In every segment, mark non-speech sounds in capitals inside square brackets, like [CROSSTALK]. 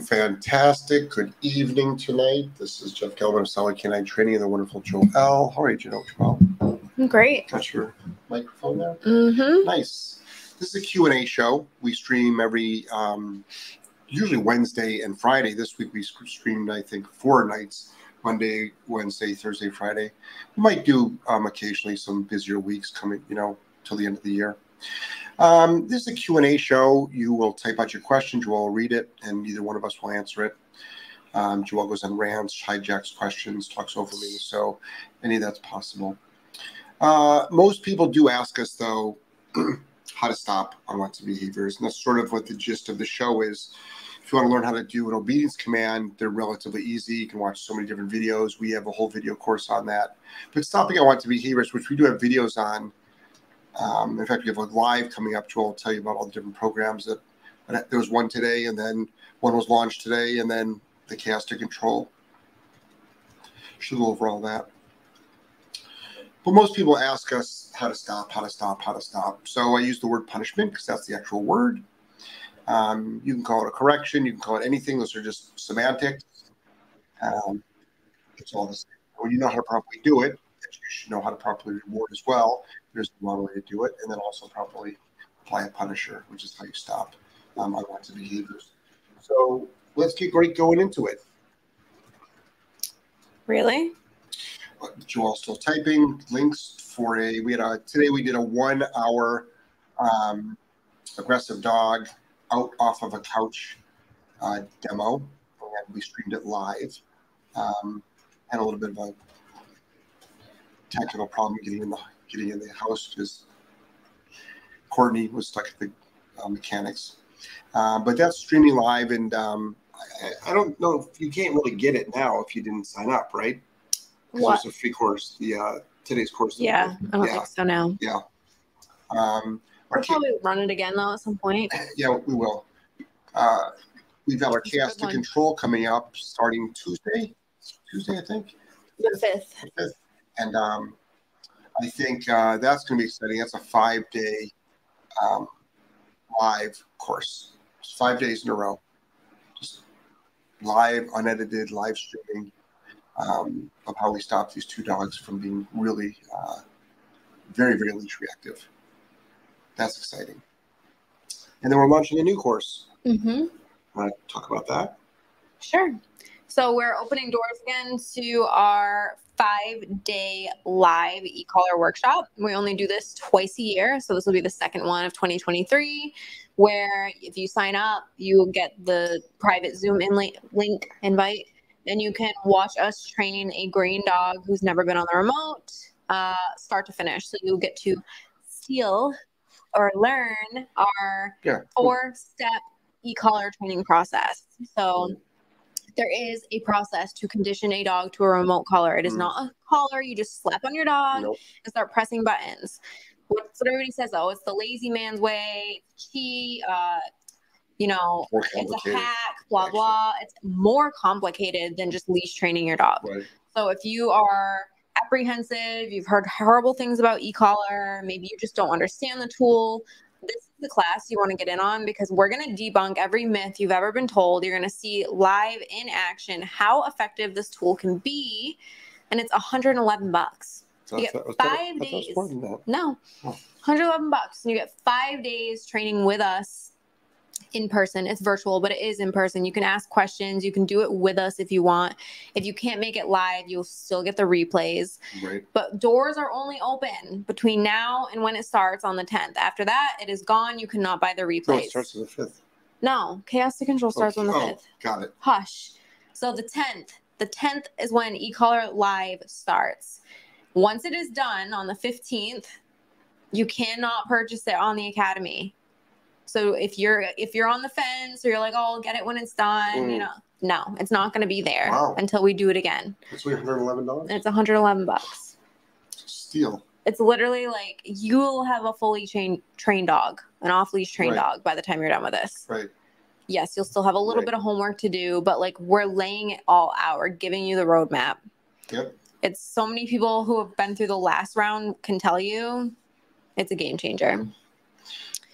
Fantastic. Good evening tonight. This is Jeff Gellman of Solid K9 Training and the wonderful Joelle. How are you, Joelle? Great. Got your microphone there? Mm-hmm. Nice. This is a Q&A show. We stream every, um, usually Wednesday and Friday. This week we streamed, I think, four nights. Monday, Wednesday, Thursday, Friday. We might do um, occasionally some busier weeks coming, you know, till the end of the year. Um, this is a Q&A show. You will type out your question. Joelle will read it, and either one of us will answer it. Um, Joelle goes on rants, hijacks questions, talks over me. So any of that's possible. Uh, most people do ask us, though, [CLEARS THROAT] how to stop unwanted behaviors. And that's sort of what the gist of the show is. If you want to learn how to do an obedience command, they're relatively easy. You can watch so many different videos. We have a whole video course on that. But stopping unwanted behaviors, which we do have videos on, um, in fact, we have a live coming up. Joelle will tell you about all the different programs that. There was one today, and then one was launched today, and then the chaos to control. Should go over all that. But most people ask us how to stop, how to stop, how to stop. So I use the word punishment because that's the actual word. Um, you can call it a correction. You can call it anything. Those are just semantics. Um, it's all the same. When you know how to properly do it, you should know how to properly reward as well. There's the wrong way to do it, and then also properly apply a punisher, which is how you stop um, unwanted behaviors. So let's get right going into it. Really? Uh, Joelle still typing links for a. We had a today. We did a one-hour um, aggressive dog out off of a couch uh, demo, and we streamed it live. Um, had a little bit of a technical problem getting in the getting in the house because Courtney was stuck at the uh, mechanics. Uh, but that's streaming live, and um, I, I, don't know if you can't really get it now if you didn't sign up, right? It's a free course. The uh, today's course. Yeah, I don't yeah. think so now. Yeah. Um, we'll probably run it again though at some point. [LAUGHS] Yeah, we will. Uh, we've got our chaos to control coming up starting Tuesday. Tuesday, I think. The fifth. The fifth. And um, I think uh, that's going to be exciting. That's a five day um, live course, Just five days in a row, just live, unedited, live streaming um, of how we stop these two dogs from being really uh, very, very leash reactive. That's exciting. And then we're launching a new course. Mm-hmm. Want to talk about that? Sure. So we're opening doors again to our five day live e-collar workshop. We only do this twice a year. So this will be the second one of 2023, where if you sign up, you will get the private Zoom in link invite. and you can watch us train a green dog who's never been on the remote, uh, start to finish. So you get to steal or learn our yeah. four step e-collar training process. So there is a process to condition a dog to a remote collar. It is mm. not a collar you just slap on your dog nope. and start pressing buttons. What's what everybody says though? It's the lazy man's way, cheat, uh, you know, it's a hack, blah actually. blah. It's more complicated than just leash training your dog. Right. So if you are apprehensive, you've heard horrible things about e-collar, maybe you just don't understand the tool, the class you want to get in on because we're going to debunk every myth you've ever been told. You're going to see live in action how effective this tool can be, and it's 111 bucks. You get five days. No, 111 bucks. And you get five days training with us in person. It's virtual, but it is in person. You can ask questions. You can do it with us if you want. If you can't make it live, you'll still get the replays. Right. But doors are only open between now and when it starts on the 10th. After that, it is gone. You cannot buy the replays. No, it starts on the 5th. No, Chaos to Control starts on the 5th. Got it. Hush. So the 10th, the 10th is when eCollar Live starts. Once it is done on the 15th, you cannot purchase it on the Academy. So if you're if you're on the fence or you're like, oh, I'll get it when it's done, mm. you know, no, it's not going to be there wow. until we do it again. It's one hundred eleven dollars. It's one hundred eleven bucks. Steal. It's literally like you'll have a fully trained trained dog, an off leash trained right. dog by the time you're done with this. Right. Yes, you'll still have a little right. bit of homework to do, but like we're laying it all out. We're giving you the roadmap. Yep. It's so many people who have been through the last round can tell you it's a game changer.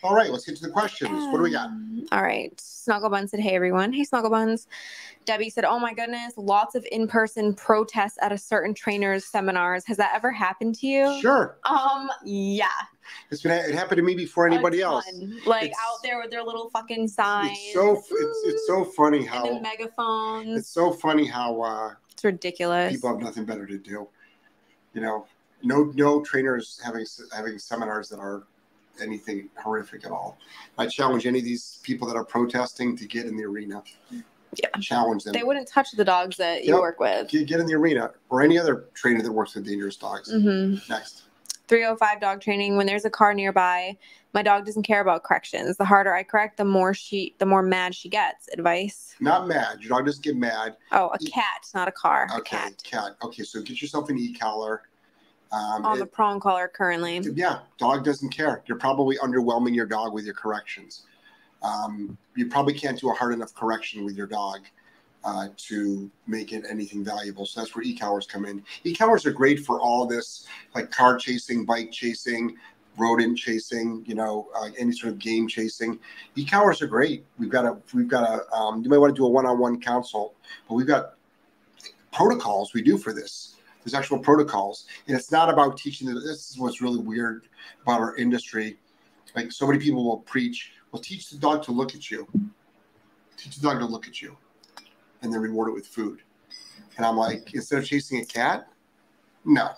All right, let's get to the questions. what do we got? Um, All right. Snugglebun said, Hey everyone. Hey Snugglebuns. Debbie said, Oh my goodness, lots of in-person protests at a certain trainer's seminars. Has that ever happened to you? Sure. Um, yeah. It's been it happened to me before anybody else. Like It's- out there with their little fucking signs. It's so it's, it's so funny and how the megaphones. it's so funny how uh, It's ridiculous. people have nothing better to do. You know, no no trainers having having seminars that are anything horrific at all. I challenge any of these people that are protesting to get in the arena. Yeah. Challenge them. They wouldn't touch the dogs that you Yep. work with. Get, get in the arena or any other trainer that works with dangerous dogs. hmm Next. 305 dog training. When there's a car nearby, my dog doesn't care about corrections. The harder I correct, the more she, the more mad she gets. Advice. Not mad. Your dog doesn't get mad. Oh, a E- cat, not a car. A Okay, cat. cat. Okay, so get yourself an e-collar. Um, On it- the prong collar currently. yeah, dog doesn't care. You're probably underwhelming your dog with your corrections. Um, you probably can't do a hard enough correction with your dog uh, to make it anything valuable. So that's where e-collars come in. E-collars are great for all this, like car chasing, bike chasing, rodent chasing, you know, uh, any sort of game chasing. E-collars are great. We've got a, we've got a, um, you might want to do a one-on-one consult, but we've got protocols we do for this. There's actual protocols, and it's not about teaching. The, this is what's really weird about our industry. Like so many people will preach, "Well, teach the dog to look at you. Teach the dog to look at you, and then reward it with food." And I'm like, instead of chasing a cat, no,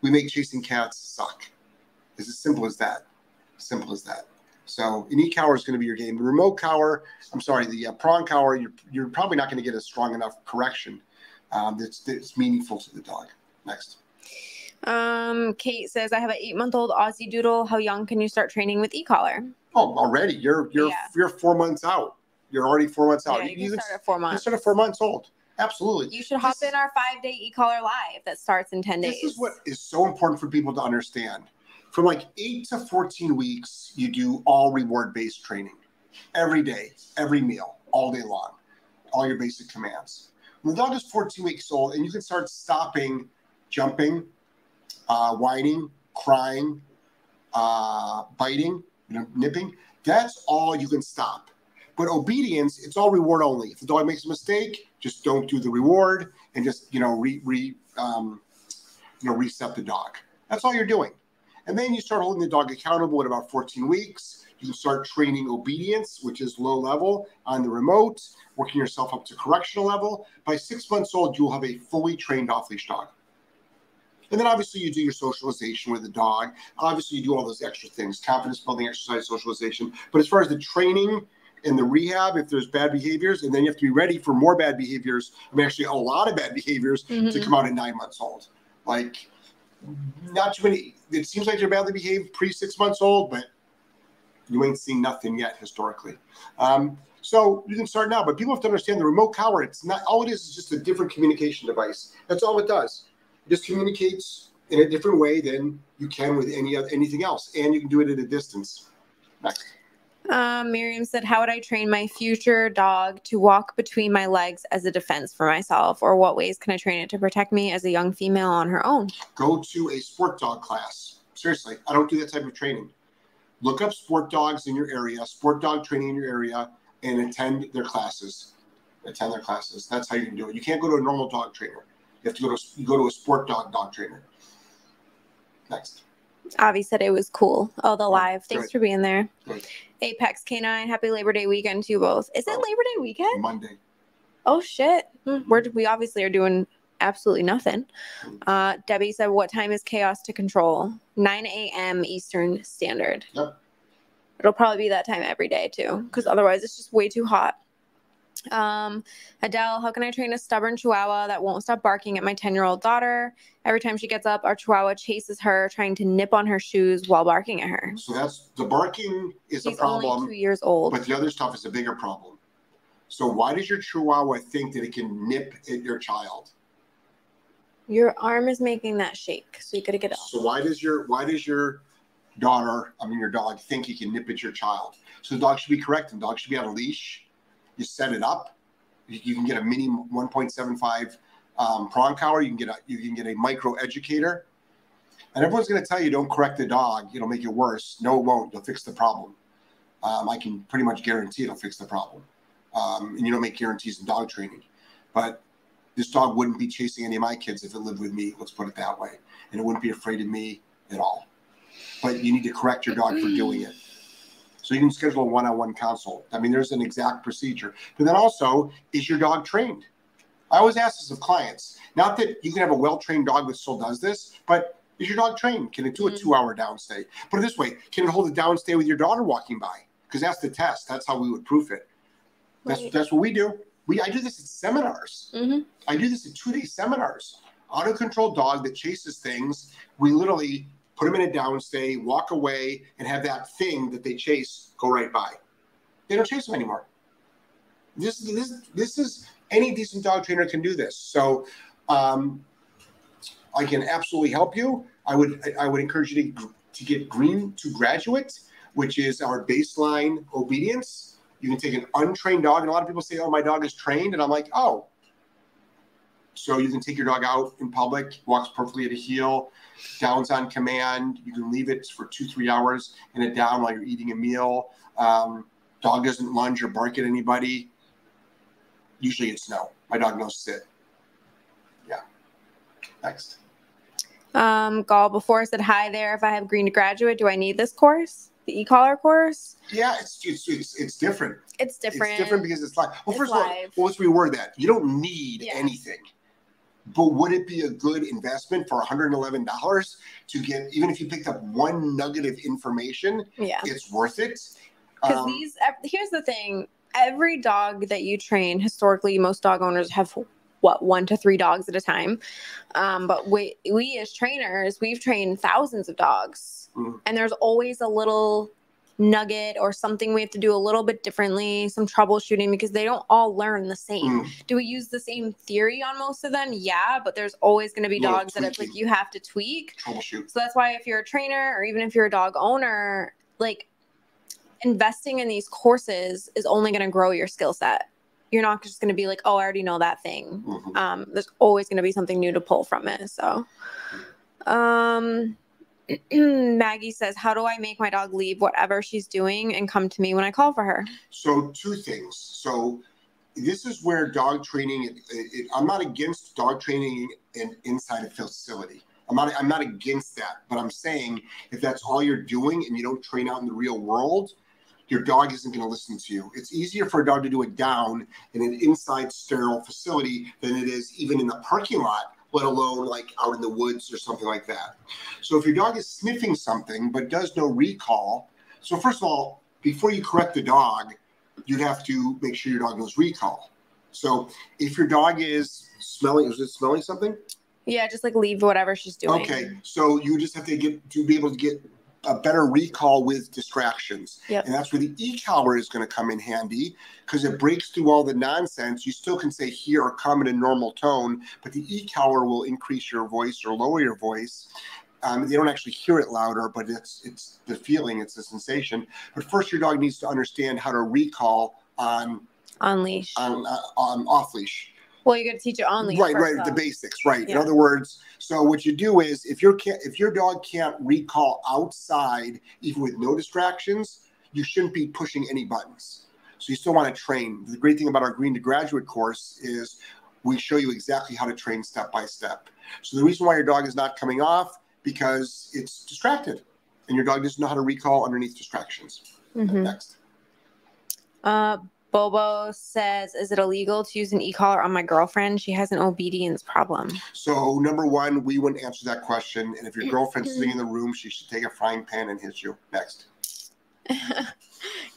we make chasing cats suck. It's as simple as that. Simple as that. So an e-collar is going to be your game. The remote collar, I'm sorry, the uh, prong collar, you're, you're probably not going to get a strong enough correction um, that's, that's meaningful to the dog. Next. Um, Kate says, I have an eight month old Aussie Doodle. How young can you start training with e collar? Oh, already you're you're Yeah. you're four months out. You're already four months out. Yeah, you can can start at four months. you start at four months old. Absolutely. You should hop in our five day e collar live that starts in 10 days. This is what is so important for people to understand. From like eight to 14 weeks, you do all reward based training every day, every meal, all day long, all your basic commands. When the dog is 14 weeks old and you can start stopping jumping, uh, whining, crying, uh, biting, nipping, that's all you can stop. But obedience, it's all reward only. If the dog makes a mistake, just don't do the reward and just you know re, re um, you know reset the dog. That's all you're doing. And then you start holding the dog accountable at about 14 weeks. You can start training obedience, which is low level on the remote, working yourself up to correctional level. By six months old, you'll have a fully trained off leash dog. And then obviously you do your socialization with the dog. Obviously you do all those extra things, confidence building exercise, socialization. But as far as the training and the rehab, if there's bad behaviors, and then you have to be ready for more bad behaviors. I mean, actually a lot of bad behaviors to Mhm. come out at nine months old. Like not too many. It seems like they're badly behaved pre six months old, but you ain't seen nothing yet historically. Um, so you can start now, but people have to understand the remote collar. It's not all it is is just a different communication device. That's all it does. It just communicates in a different way than you can with any other anything else, and you can do it at a distance. Next. Um, Miriam said, How would I train my future dog to walk between my legs as a defense for myself? Or what ways can I train it to protect me as a young female on her own? go to a sport dog class. Seriously, I don't do that type of training. Look up sport dogs in your area, sport dog training in your area, and attend their classes. Attend their classes. That's how you can do it. You can't go to a normal dog trainer. You have to go to you go to a sport dog dog trainer. Next. Avi said it was cool. Oh, the live. Thanks Good. for being there. Good. Apex Canine, happy Labor Day weekend to you both. Is it Oh. Labor Day weekend? Monday. Oh shit. Hmm, We're we obviously are doing absolutely nothing. Uh, Debbie said, "What time is chaos to control?" 9 a.m. Eastern Standard. Yep. It'll probably be that time every day too, because otherwise it's just way too hot. Um, Adele, how can I train a stubborn Chihuahua that won't stop barking at my 10-year-old daughter? Every time she gets up, our Chihuahua chases her, trying to nip on her shoes while barking at her. So that's the barking is a problem, two years old. but the other stuff is a bigger problem. So why does your Chihuahua think that it can nip at your child? Your arm is making that shake, so you gotta get it off. So why does your why does your daughter, I mean your dog, think he can nip at your child? So the dog should be correct. The dog should be on a leash. You set it up. You, can get a mini 1.75 um, prong collar. You can get a you can get a micro educator. And everyone's going to tell you don't correct the dog; it'll make it worse. No, it won't. You'll fix the problem. Um, I can pretty much guarantee it'll fix the problem. Um, and you don't make guarantees in dog training, but this dog wouldn't be chasing any of my kids if it lived with me. Let's put it that way, and it wouldn't be afraid of me at all. But you need to correct your dog for doing it. So you can schedule a one-on-one consult. I mean, there's an exact procedure. But then also, is your dog trained? I always ask this of clients. Not that you can have a well-trained dog that still does this, but is your dog trained? Can it do a mm-hmm. two-hour downstay? Put it this way: Can it hold a downstay with your daughter walking by? Because that's the test. That's how we would proof it. That's right. that's what we do. We I do this at seminars. Mm-hmm. I do this at two-day seminars. Auto-controlled dog that chases things. We literally put them in a downstay, walk away, and have that thing that they chase go right by. They don't chase them anymore. This this this is any decent dog trainer can do this. So um, I can absolutely help you. I would I would encourage you to, to get green to graduate, which is our baseline obedience. You can take an untrained dog, and a lot of people say, "Oh, my dog is trained," and I'm like, "Oh." So you can take your dog out in public, walks perfectly at a heel, downs on command. You can leave it for two, three hours in a down while you're eating a meal. Um, dog doesn't lunge or bark at anybody. Usually it's no. My dog knows sit. Yeah. Next. Um, Gall before I said hi there. If I have green to graduate, do I need this course? The e-collar course? Yeah, it's it's it's, it's different. It's different. It's different because it's like well, it's first live. of all, well, let's reword that. You don't need yeah. anything. But would it be a good investment for $111 to get, even if you picked up one nugget of information, yeah. it's worth it? Because um, these, here's the thing every dog that you train, historically, most dog owners have what one to three dogs at a time. Um, but we, we as trainers, we've trained thousands of dogs, mm-hmm. and there's always a little nugget or something we have to do a little bit differently, some troubleshooting because they don't all learn the same. Mm. Do we use the same theory on most of them? Yeah, but there's always going to be dogs that it's like you have to tweak. Troubleshoot. So that's why if you're a trainer or even if you're a dog owner, like investing in these courses is only going to grow your skill set. You're not just going to be like, oh, I already know that thing. Mm-hmm. Um, there's always going to be something new to pull from it. So, um, [CLEARS THROAT] Maggie says, How do I make my dog leave whatever she's doing and come to me when I call for her? So, two things. So, this is where dog training, it, it, I'm not against dog training in, inside a facility. I'm not, I'm not against that, but I'm saying if that's all you're doing and you don't train out in the real world, your dog isn't going to listen to you. It's easier for a dog to do it down in an inside sterile facility than it is even in the parking lot let alone like out in the woods or something like that. So if your dog is sniffing something but does no recall, so first of all, before you correct the dog, you'd have to make sure your dog knows recall. So if your dog is smelling, is it smelling something? Yeah, just like leave whatever she's doing. Okay, so you just have to get to be able to get a better recall with distractions. Yep. And that's where the e-collar is going to come in handy because it breaks through all the nonsense. You still can say here or come in a normal tone, but the e-collar will increase your voice or lower your voice. Um, they don't actually hear it louder, but it's it's the feeling, it's the sensation. But first, your dog needs to understand how to recall on on leash on uh, on off leash. Well, you're going to teach it on leash. Right, right, though. the basics. Right. Yeah. In other words, so what you do is if your if your dog can't recall outside, even with no distractions, you shouldn't be pushing any buttons. So you still want to train. The great thing about our Green to Graduate course is we show you exactly how to train step by step. So the reason why your dog is not coming off because it's distracted, and your dog doesn't know how to recall underneath distractions. Mm-hmm. Next. Uh, Bobo says, "Is it illegal to use an e-collar on my girlfriend? She has an obedience problem." So, number one, we wouldn't answer that question. And if your mm-hmm. girlfriend's sitting in the room, she should take a frying pan and hit you. Next. [LAUGHS]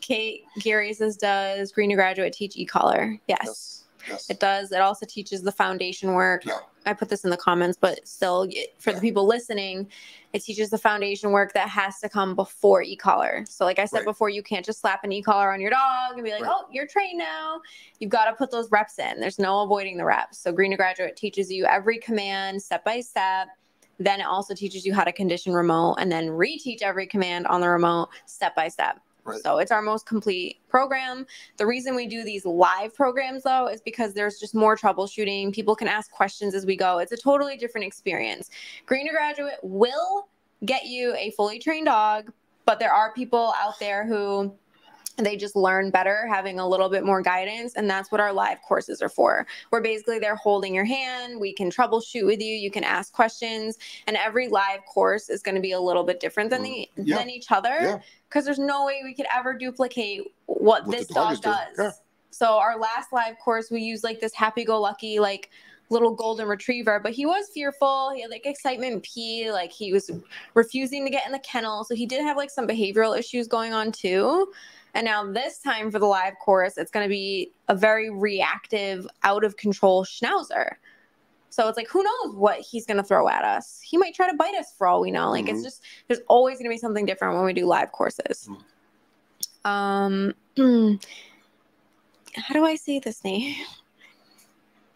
Kate Gary says, "Does Green to Graduate teach e-collar?" Yes. yes. Yes. It does. It also teaches the foundation work. Yeah. I put this in the comments, but still, for yeah. the people listening, it teaches the foundation work that has to come before e-collar. So, like I said right. before, you can't just slap an e-collar on your dog and be like, right. "Oh, you're trained now." You've got to put those reps in. There's no avoiding the reps. So, Green to Graduate teaches you every command step by step. Then it also teaches you how to condition remote, and then reteach every command on the remote step by step. Right. So it's our most complete program. The reason we do these live programs though is because there's just more troubleshooting. People can ask questions as we go. It's a totally different experience. Green to Graduate will get you a fully trained dog, but there are people out there who they just learn better having a little bit more guidance and that's what our live courses are for where basically they're holding your hand we can troubleshoot with you you can ask questions and every live course is going to be a little bit different than the Mm, Yeah. than each other Yeah. Because there's no way we could ever duplicate what, What this dog does. Yeah. so our last live course we used like this happy-go-lucky like little golden retriever but he was fearful. He had like excitement pee like he was refusing to get in the kennel. So he did have like some behavioral issues going on too. And now this time for the live course, it's going to be a very reactive, out of control schnauzer. So it's like, who knows what he's going to throw at us? He might try to bite us for all we know. Like it's Mhm. just, there's always going to be something different when we do live courses. Um, [CLEARS THROAT] how do I say this name?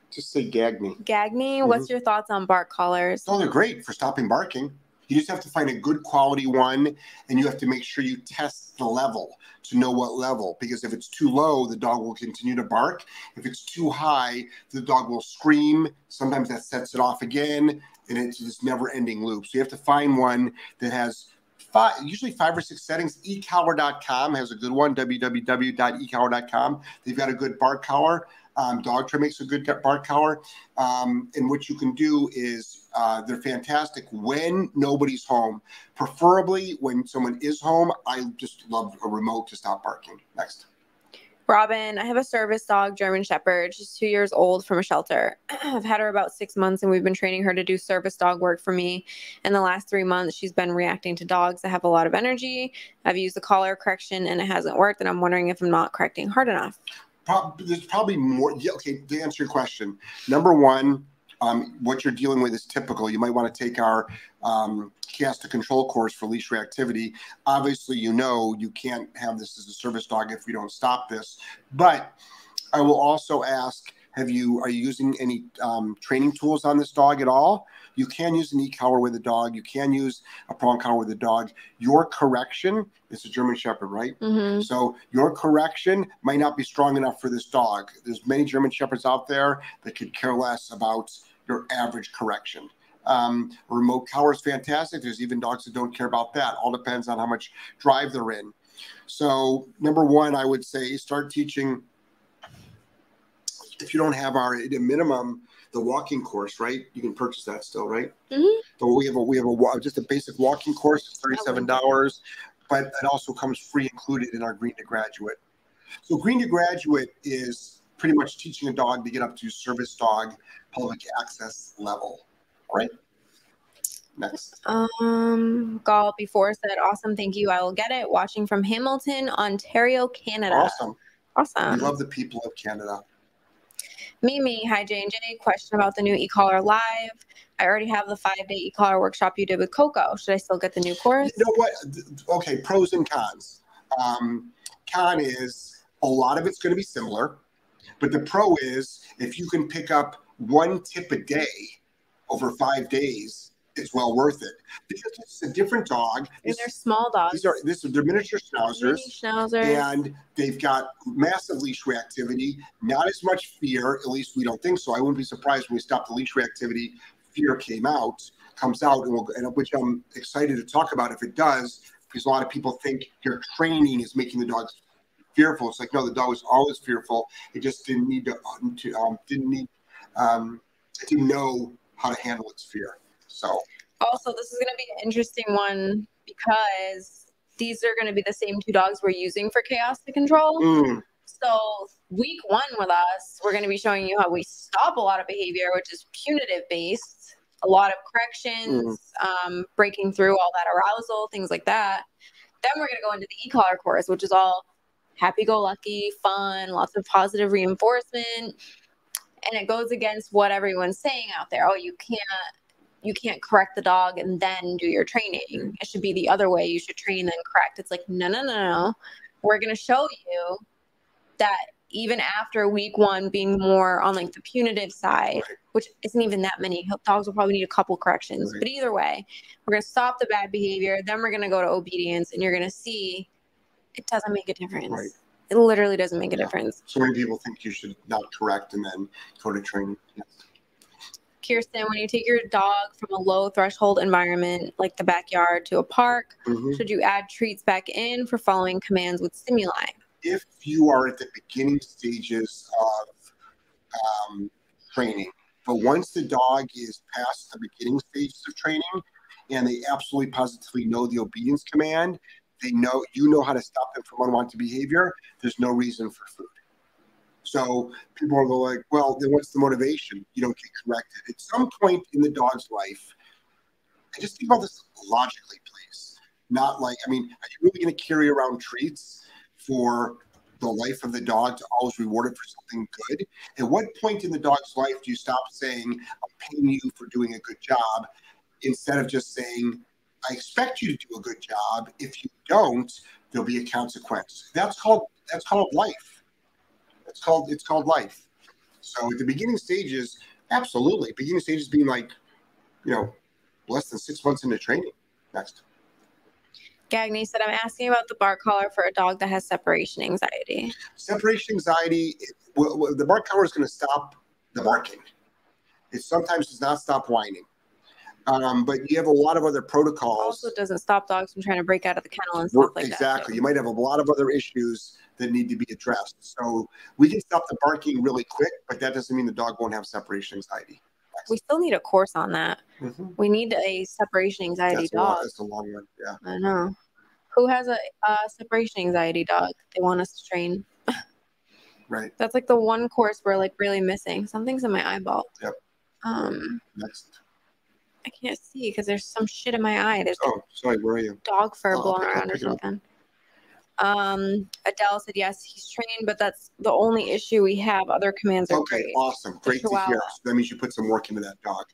Just say gag me. Gagny. What's your thoughts on bark collars? Oh, they're great for stopping barking. You just have to find a good quality one, and you have to make sure you test the level to know what level. Because if it's too low, the dog will continue to bark. If it's too high, the dog will scream. Sometimes that sets it off again, and it's this never-ending loop. So you have to find one that has five, usually five or six settings. ecollar.com has a good one. www.ecollar.com. They've got a good bark collar. Um, Dogtra makes a good bark collar. Um, and what you can do is uh, they're fantastic when nobody's home. Preferably when someone is home. I just love a remote to stop barking. Next. Robin, I have a service dog, German Shepherd. She's two years old from a shelter. [CLEARS THROAT] I've had her about six months and we've been training her to do service dog work for me. In the last three months, she's been reacting to dogs that have a lot of energy. I've used the collar correction and it hasn't worked. And I'm wondering if I'm not correcting hard enough. Prob- there's probably more. Yeah, okay, to answer your question, number one, um, what you're dealing with is typical. You might want to take our um, chaos to control course for leash reactivity. Obviously, you know you can't have this as a service dog if we don't stop this. But I will also ask: Have you are you using any um, training tools on this dog at all? You can use an e-collar with a dog. You can use a prong collar with a dog. Your correction is a German Shepherd, right? Mm-hmm. So your correction might not be strong enough for this dog. There's many German Shepherds out there that could care less about your average correction. Um, remote collar is fantastic. There's even dogs that don't care about that. All depends on how much drive they're in. So number one, I would say start teaching. If you don't have our at a minimum the walking course, right? You can purchase that still, right? Mhm. So we have a we have a just a basic walking course, thirty seven dollars, but it also comes free included in our Green to Graduate. So Green to Graduate is pretty much teaching a dog to get up to service dog public access level, right? Next. Um, Gall before said, awesome. Thank you. I will get it. Watching from Hamilton, Ontario, Canada. Awesome. Awesome. We love the people of Canada. Mimi, hi J and J. Question about the new e-collar live. I already have the five-day e-collar workshop you did with Coco. Should I still get the new course? You know what? Okay, pros and cons. Um, con is a lot of it's going to be similar, but the pro is if you can pick up one tip a day over five days, it's well worth it because it's a different dog. And they're small dogs. these are this they're miniature schnauzers. Schnauzers. and they've got massive leash reactivity, not as much fear, at least we don't think so. I wouldn't be surprised when we stop the leash reactivity, fear came out, comes out, and, we'll, and which I'm excited to talk about if it does, because a lot of people think your training is making the dogs fearful. It's like no, the dog was always fearful. It just didn't need to, to um, didn't need, um, it didn't know how to handle its fear. So also, this is going to be an interesting one because these are going to be the same two dogs we're using for chaos to control. mm, So, week one with us, we're going to be showing you how we stop a lot of behavior, which is punitive based, a lot of corrections, um, breaking through all that arousal, things like that. Then we're going to go into the e collar course, which is all happy go lucky, fun, lots of positive reinforcement. And it goes against what everyone's saying out there. Oh, you can't. You can't correct the dog and then do your training. Mm-hmm. It should be the other way. You should train then correct. It's like no, no, no, no. We're gonna show you that even after week one being more on like the punitive side, which isn't even that many, dogs will probably need a couple corrections. Right. But either way, we're gonna stop the bad behavior, then we're gonna go to obedience, and you're gonna see It doesn't make a difference. Right. It literally doesn't make a Yeah. difference. So many people think you should not correct and then go to training. Yes. Kirsten, when you take your dog from a low threshold environment like the backyard to a park, Mhm. should you add treats back in for following commands with stimuli? If you are at the beginning stages of um, training, but once the dog is past the beginning stages of training and they absolutely positively know the obedience command, they know you know how to stop them from unwanted behavior. There's no reason for food. So people are like, well, then what's the motivation? You don't get corrected. At some point in the dog's life, I just think about this logically, please. Not like, I mean, are you really going to carry around treats for the life of the dog to always reward it for something good? At what point in the dog's life do you stop saying, I'm paying you for doing a good job, instead of just saying, I expect you to do a good job. If you don't, there'll be a consequence. That's called that's called life. It's called it's called life. So at the beginning stages, absolutely. Beginning stages being like, you know, less than six months into training. Next. Gagney said, I'm asking about the bark collar for a dog that has separation anxiety. Separation anxiety, it, well, the bark collar is going to stop the barking. It sometimes does not stop whining. Um, but you have a lot of other protocols. Also doesn't stop dogs from trying to break out of the kennel and stuff like exactly. that. Exactly. You might have a lot of other issues that need to be addressed. So we can stop the barking really quick, but that doesn't mean the dog won't have separation anxiety. We still need a course on that. Mhm. We need a separation anxiety That's, a dog. that's a long one. Yeah. I know. Who has a uh, separation anxiety dog? They want us to train. [LAUGHS] Right. That's like the one course we're like really missing. Something's in my eyeball. Yep. Um, Next. I can't see because there's some shit in my eye. There's Oh, sorry. Where are you? dog fur Oh, blowing up, around or pick it up. something. Um, Adele said yes, he's trained, but that's the only issue we have. Other commands are Okay. great. Awesome. Great to hear. So that means you put some work into that dog.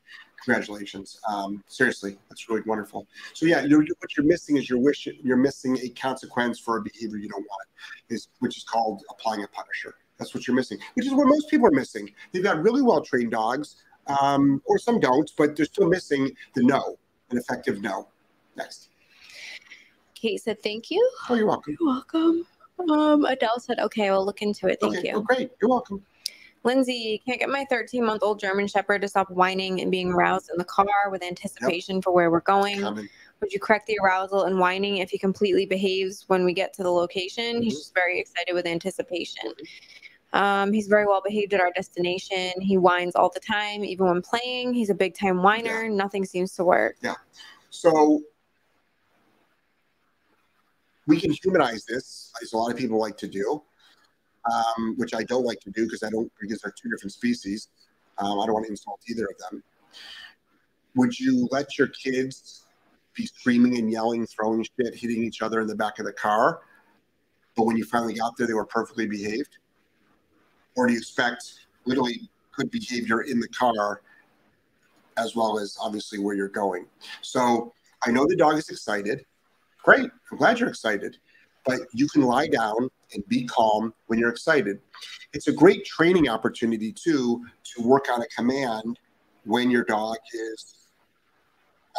Congratulations. Um, seriously, that's really wonderful. So yeah, you're, what you're missing is you're wish you're missing a consequence for a behavior you don't want, is which is called applying a punisher. That's what you're missing, which is what most people are missing. They've got really well trained dogs, um, or some don't, but they're still missing the no, an effective no. Next. Kate said thank you. Oh, you're welcome. You're welcome. Um, Adele said okay, we'll look into it. Thank okay, you. well, great. You're welcome. Lindsay, can't get my 13 month old German Shepherd to stop whining and being aroused in the car with anticipation for where we're going. Coming. Would you correct the arousal and whining if he completely behaves when we get to the location? He's Mhm. just very excited with anticipation. Um, he's very well behaved at our destination. He whines all the time, even when playing. He's a big time whiner. Nothing seems to work. Yeah. So we can humanize this, as a lot of people like to do, um, which I don't like to do because I don't because they're two different species. Um, I don't want to insult either of them. Would you let your kids be screaming and yelling, throwing shit, hitting each other in the back of the car, but when you finally got there, they were perfectly behaved? Or do you expect literally good behavior in the car as well as obviously where you're going? So I know the dog is excited. Great. I'm glad you're excited. But you can lie down and be calm when you're excited. It's a great training opportunity, too, to work on a command when your dog is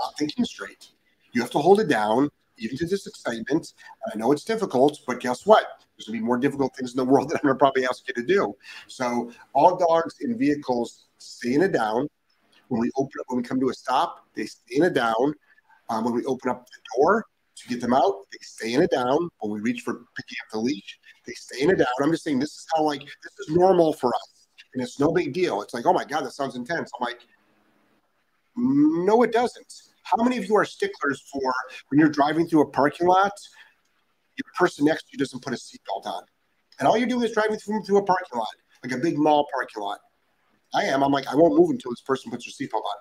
not thinking straight. You have to hold it down, even to this excitement. I know it's difficult, but guess what? There's going to be more difficult things in the world [LAUGHS] that I'm going to probably ask you to do. So, all dogs in vehicles stay in a down. When we open up, when we come to a stop, they stay in a down. Um, when we open up the door to get them out, they stay in a down. When we reach for picking up the leash, they stay in a down. I'm just saying this is how like this is normal for us, and it's no big deal. It's like, oh my god, that sounds intense. I'm like, no, it doesn't. How many of you are sticklers for when you're driving through a parking lot, your person next to you doesn't put a seatbelt on, and all you're doing is driving through, through a parking lot, like a big mall parking lot. I am. I'm like, I won't move until this person puts their seatbelt on.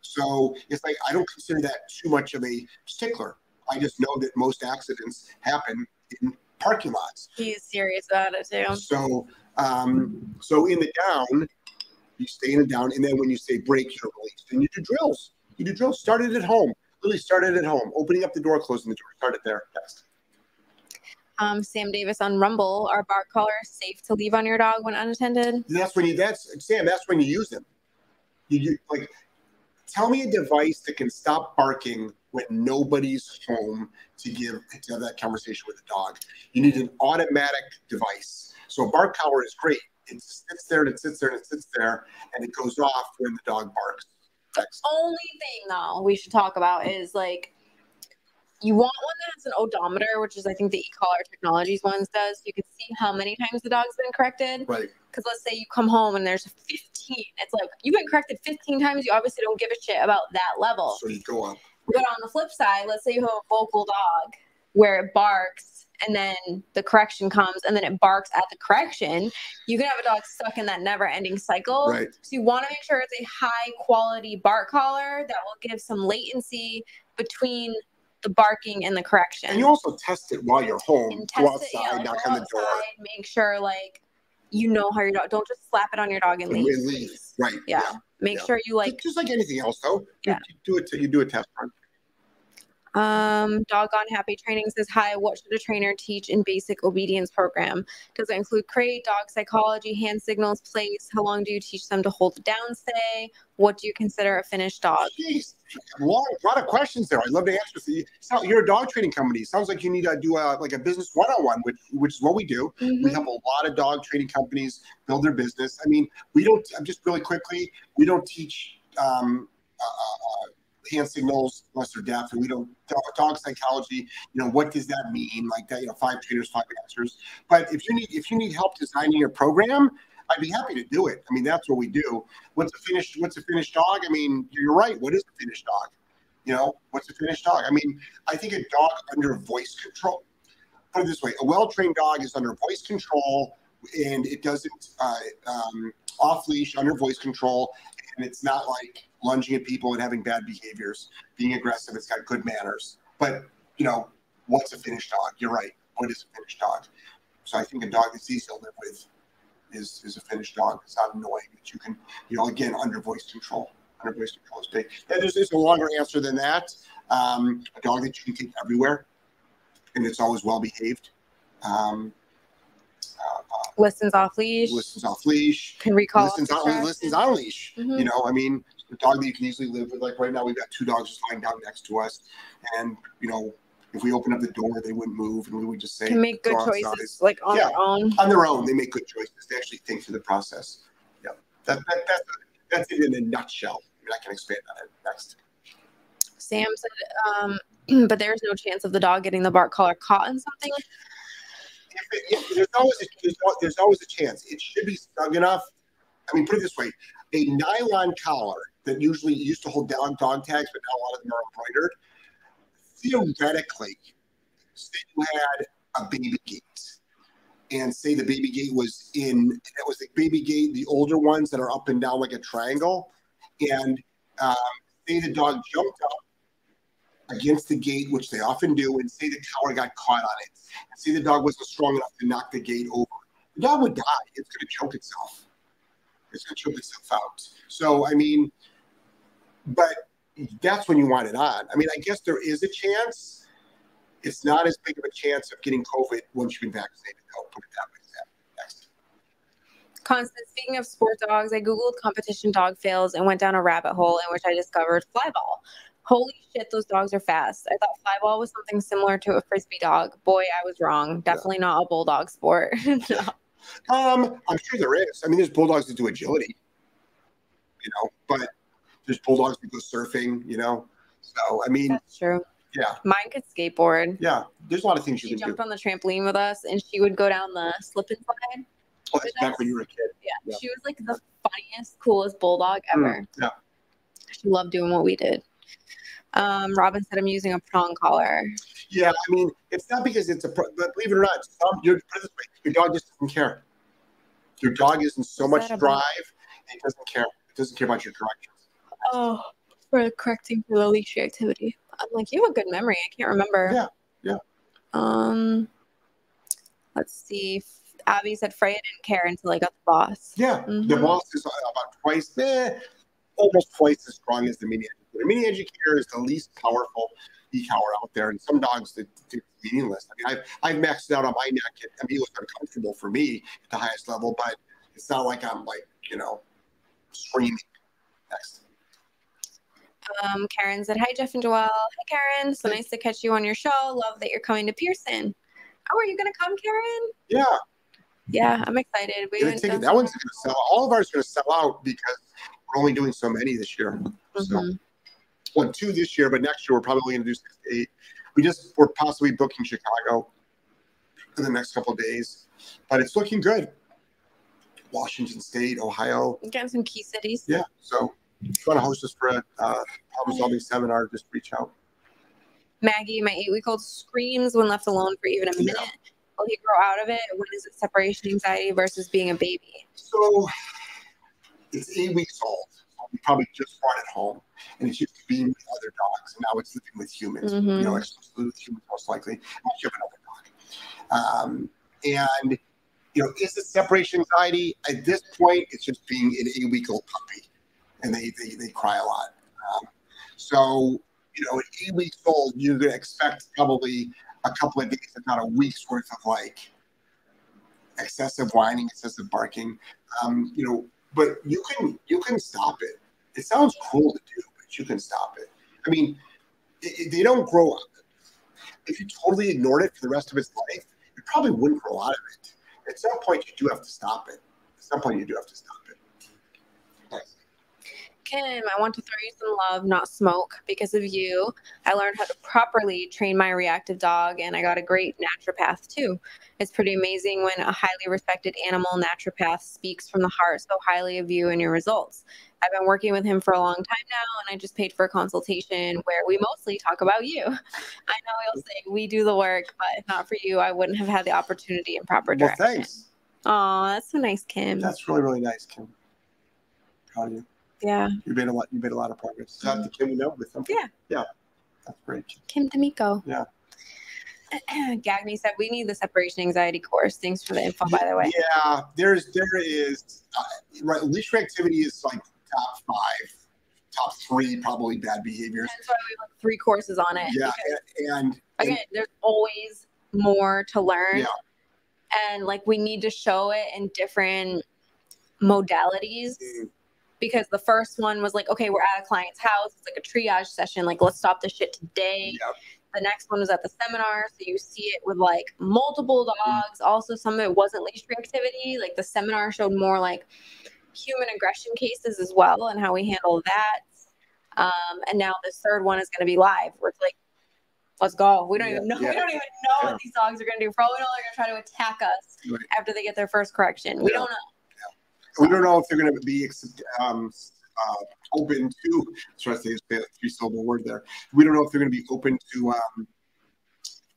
So it's like I don't consider that too much of a stickler. I just know that most accidents happen in parking lots. He's serious about it too. So, um, so in the down, you stay in the down, and then when you say break, you're released, and you do drills. You do drills. Start it at home. Literally started at home. Opening up the door, closing the door. Started there. Next. Um, Sam Davis on Rumble, are bark collars safe to leave on your dog when unattended? That's when you. That's Sam. That's when you use them. You, you like. Tell me a device that can stop barking when nobody's home to give to have that conversation with the dog. You need an automatic device. So a bark collar is great. It sits there and it sits there and it sits there and it goes off when the dog barks. That's only thing though we should talk about is like you want one that has an odometer, which is I think the e-collar technologies ones does. You can see how many times the dog's been corrected. Right. Because let's say you come home and there's 15. It's like you've been corrected 15 times. You obviously don't give a shit about that level. So you go up. But on the flip side, let's say you have a vocal dog where it barks and then the correction comes and then it barks at the correction, you can have a dog stuck in that never ending cycle. Right. So you want to make sure it's a high quality bark collar that will give some latency between the barking and the correction. And you also test it while you're home. And Go outside, it, yeah, knock on the door, outside, Make sure like you know how your dog don't just slap it on your dog and and leave. leave. Right. Yeah. Make Yeah. sure you like Just- just like anything else, though. Yeah. You do it. You do a test run. Um, Doggone Happy Training says, Hi, what should a trainer teach in basic obedience program? Does it include crate, dog psychology, hand signals, place? How long do you teach them to hold it down, say? What do you consider a finished dog? Jeez, a lot, a lot of questions there. I'd love to answer. So you, you're a dog training company. Sounds like you need to do a, like a business one-on-one, which which is what we do. We Mhm. help a lot of dog training companies build their business. I mean, we don't. I'm just really quickly. We don't teach um, uh, uh, hand signals unless they're deaf, and we don't dog, psychology. You know, what does that mean? Like that. You know, five trainers, five answers. But if you need if you need help designing your program, I'd be happy to do it. I mean, that's what we do. What's a finished What's a finished dog? I mean, you're right. What is a finished dog? You know, what's a finished dog? I mean, I think a dog under voice control. Put it this way: a well-trained dog is under voice control, and it doesn't uh, um, off leash under voice control, and it's not like lunging at people and having bad behaviors, being aggressive. It's got good manners. But you know, what's a finished dog? You're right. What is a finished dog? So I think a dog that's easy to live with is is a finished dog. It's not annoying that you can, you know, again under voice control. Under voice control is big. Yeah, there's, there's a longer answer than that. Um, a dog that you can take everywhere, and it's always well behaved. Um, Listens off leash, listens off leash. can recall. Listens on listens on leash. Mhm. You know, I mean, a dog that you can easily live with. Like right now, we've got two dogs just lying down next to us, and you know, if we open up the door, they wouldn't move, and we would just say, Can make good choices like on Yeah. their own. on their own, they make good choices. They actually think through the process. Yeah, that, that, that's that's it in a nutshell. I mean, I can expand on it next. Sam said, um, [CLEARS THROAT] but there's no chance of the dog getting the bark collar caught in something. If if there's always a, there's, there's always a chance. It should be snug enough. I mean, put it this way: a nylon collar that usually used to hold down dog tags, but now a lot of them are embroidered. Theoretically, say you had a baby gate, and say the baby gate was in it was the baby gate, the older ones that are up and down like a triangle, and um, say the dog jumped up against the gate, which they often do, and say the collar got caught on it. And say the dog wasn't strong enough to knock the gate over. The dog would die. It's going to choke itself. It's going to choke itself out. So, I mean, but that's when you want it on. I mean, I guess there is a chance. It's not as big of a chance of getting COVID once you've been vaccinated, though. Put it that way. Constant, speaking of sport dogs, I Googled competition dog fails and went down a rabbit hole in which I discovered flyball. Holy shit, those dogs are fast. I thought flyball was something similar to a frisbee dog. Boy, I was wrong. Definitely not a bulldog sport. [LAUGHS] No. Um, I'm sure there is. I mean, there's bulldogs that do agility, you know, but there's bulldogs that go surfing, you know. So, I mean, That's true. yeah, Mine could skateboard. yeah, there's a lot of things She you can do. She jumped on the trampoline with us and she would go down the slip and slide. Oh, that's back when you were a kid. Yeah. Yeah. She was like the funniest, coolest bulldog ever. yeah. She loved doing what we did. Um, Robin said I'm using a prong collar. Yeah, I mean, it's not because it's a, pro- but believe it or not, some, your, put it this way, your dog just doesn't care. Your dog is in so What's much that about? drive, it doesn't care. It doesn't care about your corrections. Oh, for correcting for the leash activity. I'm like, you have a good memory. I can't remember. Yeah, yeah. Um, let's see. Abby said Freya didn't care until I got the boss. Yeah, the Mhm. boss is about twice, eh, almost twice as strong as the mini educator. The mini educator is the least powerful e-collar out there, and some dogs that it's meaningless. I mean, I've I've maxed out on my neck. I mean, it was uncomfortable for me at the highest level, but it's not like I'm like you know screaming. Next, Um, Karen said, Hi, Jeff and Joelle. Hi, Karen. So nice to catch you on your show. Love that you're coming to Pearson. Oh, are you going to come, Karen? Yeah. Yeah, I'm excited. We went That one's going to sell. All of ours are going to sell out because we're only doing so many this year. So, Mhm. Well, two this year, but next year we're probably going to do six to eight. We just we're possibly booking Chicago in the next couple of days, but it's looking good. Washington State, Ohio, Getting some key cities. yeah. So if you want to host us for a uh, problem solving seminar, just reach out. Maggie, my eight week old, screams when left alone for even a Yeah. minute. Will he grow out of it? When is it separation anxiety versus being a baby? So it's eight weeks old. We probably just brought it home, and it's used to being with other dogs, and now it's living with humans. Mhm. You know, exclusively with humans most likely. Unless you have another dog. Um, and you know, is it separation anxiety? At this point, it's just being an eight-week-old puppy, and they they, they cry a lot. Um, so you know, at eight weeks old, you're to expect probably a couple of days, if not a week's worth of like excessive whining, excessive barking. Um, you know, but you can you can stop it. It sounds cruel to do, but you can stop it. I mean, it, it- they don't grow up. If you totally ignored it for the rest of its life, it probably wouldn't grow out of it. At some point, you do have to stop it. At some point, you do have to stop it. Kim, I want to throw you some love, not smoke. Because of you, I learned how to properly train my reactive dog, and I got a great naturopath too. It's pretty amazing when a highly respected animal naturopath speaks from the heart so highly of you and your results. I've been working with him for a long time now, and I just paid for a consultation where we mostly talk about you. [LAUGHS] I know you'll say we do the work, but if not for you, I wouldn't have had the opportunity and proper direction. Well, thanks. Oh, that's so nice, Kim. That's really really nice, Kim. Proud of you. Yeah, You made a lot. You made a lot of progress. Is that the Kim we know with them? Yeah. Yeah. That's great. Kim D'Amico. Yeah. [CLEARS THROAT] Gagny said we need the separation anxiety course. Thanks for the info, by the way. Yeah, there's there is uh, right. Leash reactivity is like top five, top three probably bad behaviors. That's why we have like three courses on it. Yeah, because, and, and again, there's always more to learn. Yeah. And like we need to show it in different modalities. Mm. Because the first one was like, okay, we're at a client's house. It's like a triage session. Like, let's stop this shit today. Yep. The next one was at the seminar. So you see it with like multiple dogs. Also, some of it wasn't leash reactivity. Like the seminar showed more like human aggression cases as well and how we handle that. Um, and now this third one is going to be live We're like, let's go. We don't Yeah, even know. [LAUGHS] yeah. We don't even know Yeah. what these dogs are going to do. Probably all they're going to try to attack us Right. after they get their first correction. We don't know. We don't know if they're going to be um, uh, open to. Try to say a three syllable word there. We don't know if they're going to be open to um,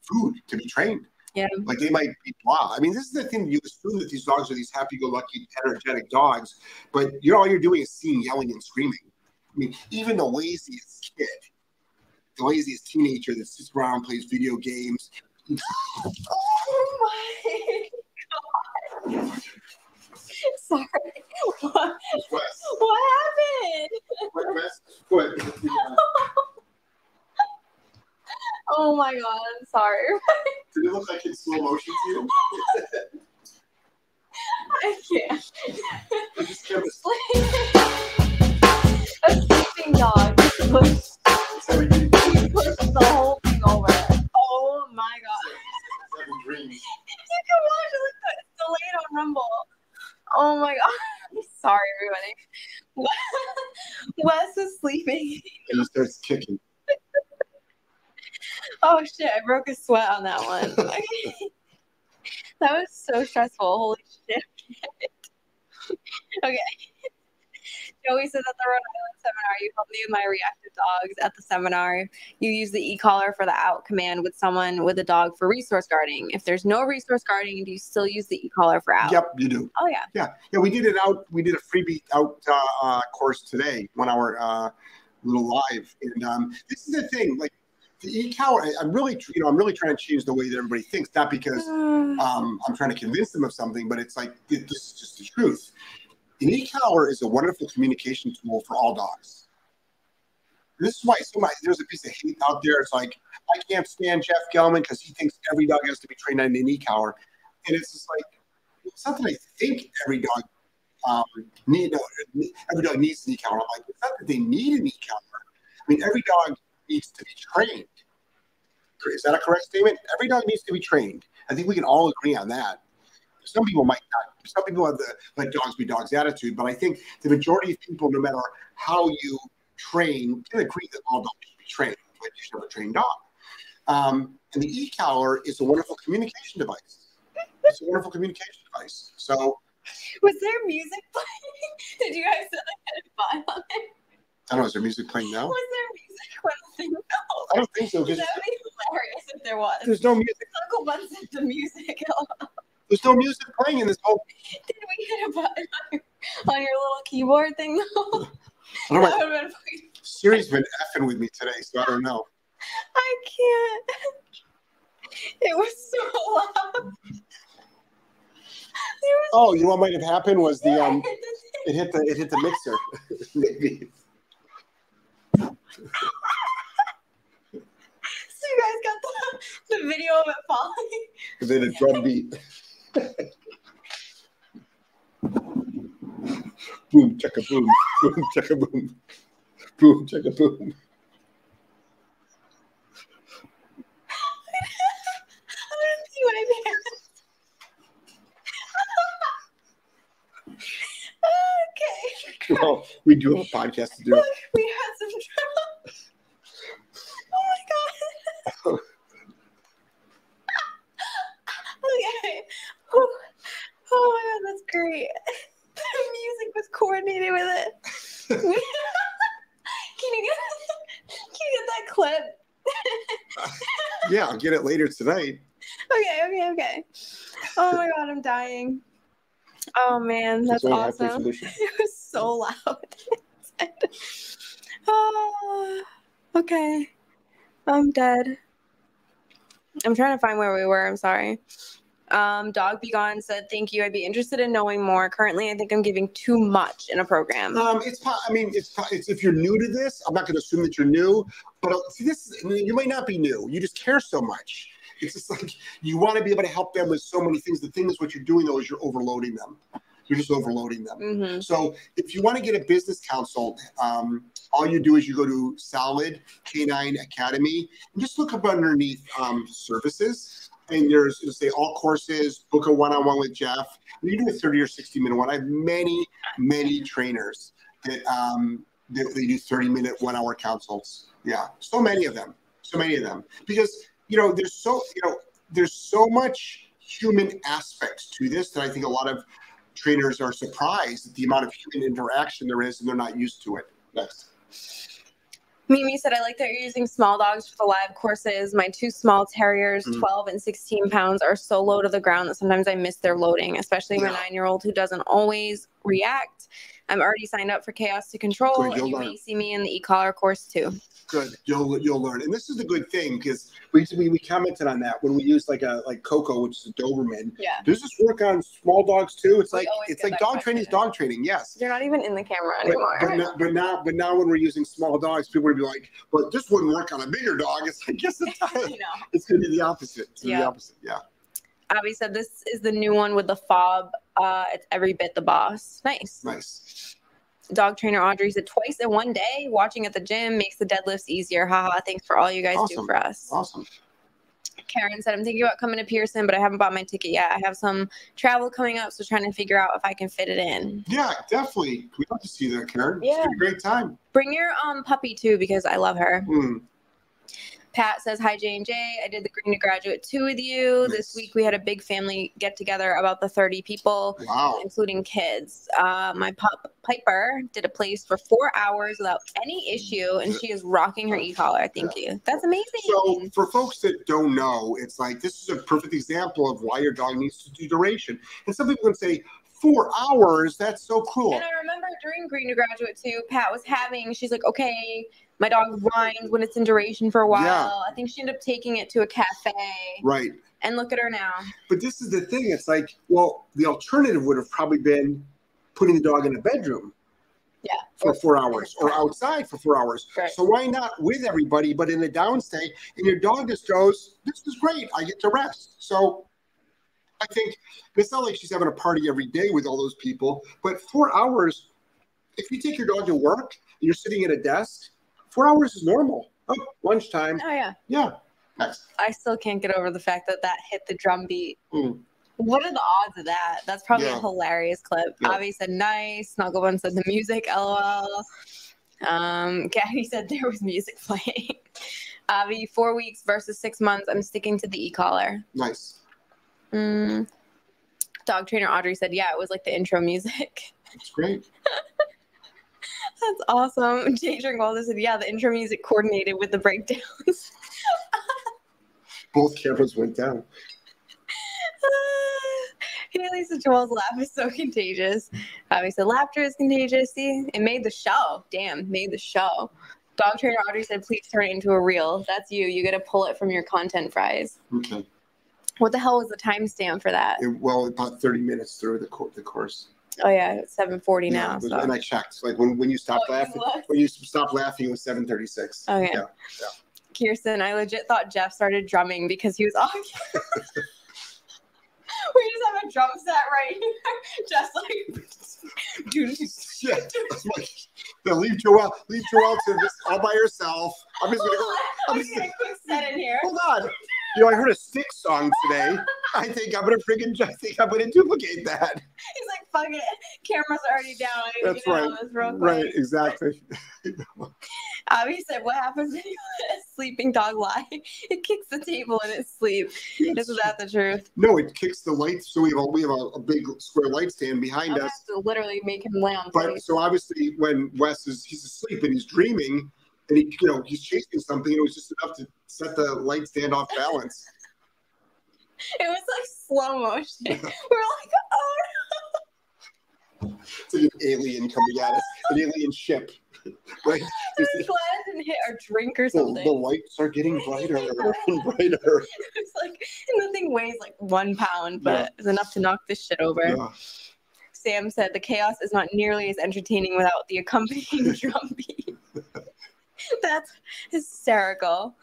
food to be trained. Yeah. Like they might be blah. I mean, this is the thing. You assume that these dogs are these happy-go-lucky, energetic dogs, but you're all you're doing is seeing, yelling, and screaming. I mean, even the laziest kid, the laziest teenager that sits around, plays video games. [LAUGHS] Oh my [LAUGHS] god. [LAUGHS] Sorry. What, what happened? Go ahead. [LAUGHS] Oh my god, I'm sorry. [LAUGHS] Did it look like in slow motion to you? I can't. I just kept A sleeping dog pushed, he pushed the whole thing over. Oh my god. dreams. You can watch it. It's delayed on Rumble. Oh my god. [LAUGHS] I'm Sorry, everybody. [LAUGHS] Wes is sleeping. And he starts kicking. [LAUGHS] Oh shit, I broke a sweat on that one. that was so stressful. Holy shit. okay. Joey says at the Rhode Island seminar, you helped me with my reactive dogs at the seminar. You use the e-collar for the out command with someone with a dog for resource guarding. If there's no resource guarding, do you still use the e-collar for out? Yep, you do. Oh yeah. Yeah, yeah. We did it out. We did a freebie out uh, uh, course today, one hour uh, little live. And um, this is the thing, like the e-collar. I'm really, you know, I'm really trying to change the way that everybody thinks. Not because [SIGHS] um, I'm trying to convince them of something, but it's like it, this is just the truth. An e-collar is a wonderful communication tool for all dogs. This is why there's a piece of hate out there. It's like I can't stand Jeff Gellman because he thinks every dog has to be trained on an e-collar, and it's just like it's not that I think every dog um, need no, every dog needs an e-collar. I'm like it's not that they need an e-collar. I mean, every dog needs to be trained. Is that a correct statement? Every dog needs to be trained. I think we can all agree on that. Some people might not. Some people have the let dogs be dogs attitude, but I think the majority of people, no matter how you train, can agree that all dogs should be trained, but you should have a trained dog. Um, and the e-collar is a wonderful communication device. It's a wonderful communication device. So, was there music playing? [LAUGHS] Did you guys set like a file on it? I don't know. Is there music playing now? Was there music when the thing fell? I don't think so. That would be hilarious if there was. There's no music. Uncle Ben set the music. [LAUGHS] There's no music playing in this whole. [LAUGHS] Did we hit a button on your, on your little keyboard thing though? I don't know. That would have been funny. Siri's been effing with me today, so I don't know. I can't. It was so loud. Was Oh, you know what might have happened was the um, it hit the it hit the mixer. [LAUGHS] Maybe. [LAUGHS] So you guys got the, the video of it falling. Because Then a drum beat. Boom, checka boom, boom, checka boom, boom, checka boom. I didn't see my pants. okay. Well, we do have a podcast to do. Look, we had some trouble. Oh my god. [LAUGHS] okay. Oh, oh my god, that's great. [LAUGHS] The music was coordinated with it. [LAUGHS] can you get can you get that clip? [LAUGHS] Yeah, I'll get it later tonight. Okay, okay, okay. Oh my god, I'm dying. Oh man, that's It's awesome. through the show. It was so loud. oh, okay. I'm dead. I'm trying to find where we were. I'm sorry. Um, Dog Be Gone said, "Thank you. I'd be interested in knowing more. Currently, I think I'm giving too much in a program. Um, it's. I mean, it's, it's. If you're new to this, I'm not going to assume that you're new. But uh, see, this. I mean, you might not be new. You just care so much. It's just like you want to be able to help them with so many things. The thing is, what you're doing though is you're overloading them. You're just overloading them. hmm So if you want to get a business counsel, um, all you do is you go to Solid K9 Academy and just look up underneath um, services. And there's it'll say all courses, book a one-on-one with Jeff. You do a 30 or 60 minute one. I have many, many trainers that um, that they do 30 minute one hour consults. Yeah, so many of them, so many of them. Because you know, there's so you know, there's so much human aspects to this that I think a lot of trainers are surprised at the amount of human interaction there is and they're not used to it. Next. Mimi said, I like that you're using small dogs for the live courses. My two small terriers, Mhm. 12 and 16 pounds, are so low to the ground that sometimes I miss their loading, especially my nine year old who doesn't always react. I'm already signed up for Chaos to Control, and you may see me in the e collar course too. Good. You'll you'll learn. And this is the good thing because we, we we commented on that when we used like a like Coco, which is a Doberman. Yeah. Does this work on small dogs too? It's We like it's like dog training is dog training, yes. They're not even in the camera But, anymore. but, now, but now but now when we're using small dogs, people would be like, but this wouldn't work on a bigger dog. It's like yes it you [LAUGHS] does. know. It's gonna be the opposite. It's Yeah. the opposite. Yeah. Abby said, This is the new one with the fob. Uh, it's every bit the boss. Nice. Nice. Dog trainer Audrey said, Twice in one day, watching at the gym makes the deadlifts easier. Haha. Thanks for all you guys do for us. Awesome. Karen said, I'm thinking about coming to Pierson, but I haven't bought my ticket yet. I have some travel coming up, so trying to figure out if I can fit it in. Yeah, definitely. We'd love to see that, Karen. Yeah. Great time. Bring your um puppy too, because I love her. Hmm. Pat says, Hi, J and J. I did the Green to Graduate 2 with you. This week we had a big family get together about the 30 people, Wow. including kids. Uh, my pup, Piper, did a place for four hours without any issue, and she is rocking her e collar. Thank you. That's amazing. So, for folks that don't know, it's like this is a perfect example of why your dog needs to do duration. And some people can say, four hours, that's so cool. And I remember during Green to Graduate 2, Pat was having, she's like, okay, my dog whines when it's in duration for a while. Yeah. I think she ended up taking it to a cafe. Right. And look at her now. But this is the thing. It's like, well, the alternative would have probably been putting the dog in a bedroom Yeah. for four hours or outside for four hours. Right. So why not with everybody, but in a downstay? And your dog just goes, this is great. I get to rest. So I think it's not like she's having a party every day with all those people, but four hours, if you take your dog to work, and you're sitting at a desk, Four hours is normal. Oh, lunchtime. Oh yeah. Yeah. Next. I still can't get over the fact that that hit the drum beat. Mm. What are the odds of that? That's probably Yeah. a hilarious clip. Yeah. Avi said nice. Snugglebun said the music, lol. Um, [LAUGHS] Gabby said there was music [LAUGHS] playing. Avi, four weeks versus six months. I'm sticking to the e-collar. Nice. Mm. Dog trainer Audrey said, yeah, it was like the intro music. That's great. [LAUGHS] That's awesome. [LAUGHS] Jay said, yeah, the intro music coordinated with the breakdowns. [LAUGHS] Both cameras went down. Haley said Joelle's laugh is so [LAUGHS] contagious. Bobby said laughter is contagious. See, it made the show. Damn, made the show. Dog trainer Audrey said, please turn it into a reel. That's you. You got to pull it from your content fries. Okay. What the hell was the timestamp for that? It- well, about 30 minutes through the, co- the course. Oh yeah, it's 7:40 Yeah, now. it was- so. And I checked. Like when, when you stopped Oh, laughing, looked? when you stopped laughing, it was 7:36. Okay. Yeah. Kirsten, I legit thought Jeff started drumming because he was off. [LAUGHS] we just have a drum set right here, [LAUGHS] just like. [LAUGHS] dude, Yeah. I'm like, no, leave Joelle, leave Joelle to this all by herself. I'm just gonna go. I'm I'm just just gonna quick set in here. hold on. You know, I heard a stick song today. I think I'm gonna friggin' I think I'm gonna duplicate that. He's like, fuck it. Camera's already down. I That's right. on this real quick. Right, exactly. [LAUGHS] Avi said, what happens when you let a sleeping dog lie? [LAUGHS] It kicks the table in its sleep. Isn't that the truth? No, it kicks the lights. So we have a we have a, a big square light stand behind I'll have us. to literally make him lay on But so obviously, when Wes is he's asleep and he's dreaming, and he you know he's chasing something, it was just enough to set the light stand off balance. [LAUGHS] It was like slow motion. [LAUGHS] We're like, oh It's like an alien coming at us, an alien ship, [LAUGHS] right? no. Glad I didn't hit our drink or the, something. the lights are getting brighter and brighter. It's like, and the thing weighs like one pound, but Yeah. it's enough to knock this shit over. Yeah. Sam said the chaos is not nearly as entertaining without the accompanying drum beat. [LAUGHS] That's hysterical.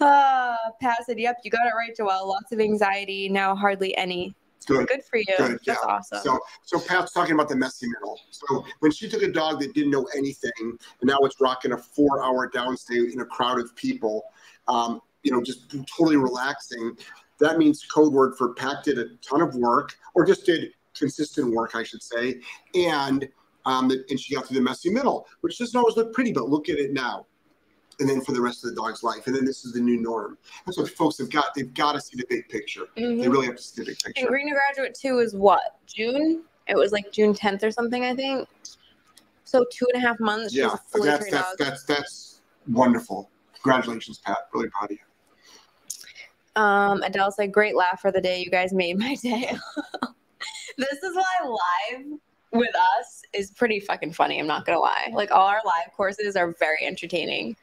Uh, Pat said, Yep, you got it right, Joelle. Lots of anxiety, now hardly any. Good. Good for you. Good, That's yeah. awesome. So, so Pat's talking about the messy middle. So when she took a dog that didn't know anything, and now it's rocking a four-hour downstay in a crowd of people, um, you know, just totally relaxing. That means code word for Pat did a ton of work, or just did consistent work, I should say, and um, and she got through the messy middle, which doesn't always look pretty, but look at it now. And then for the rest of the dog's life, and then this is the new norm. That's what folks have got. They've got to see the big picture. Mhm. They really have to see the big And picture. Green to Graduate 2 is what? June? It was like June 10th or something, I think. So two and a half months. Yeah, that's that's, that's that's wonderful. Congratulations, Pat. Really proud of you. Um, Adele said, "Great laugh for the day. You guys made my day." [LAUGHS] this is why live with us is pretty fucking funny. I'm not gonna lie. Like all our live courses are very entertaining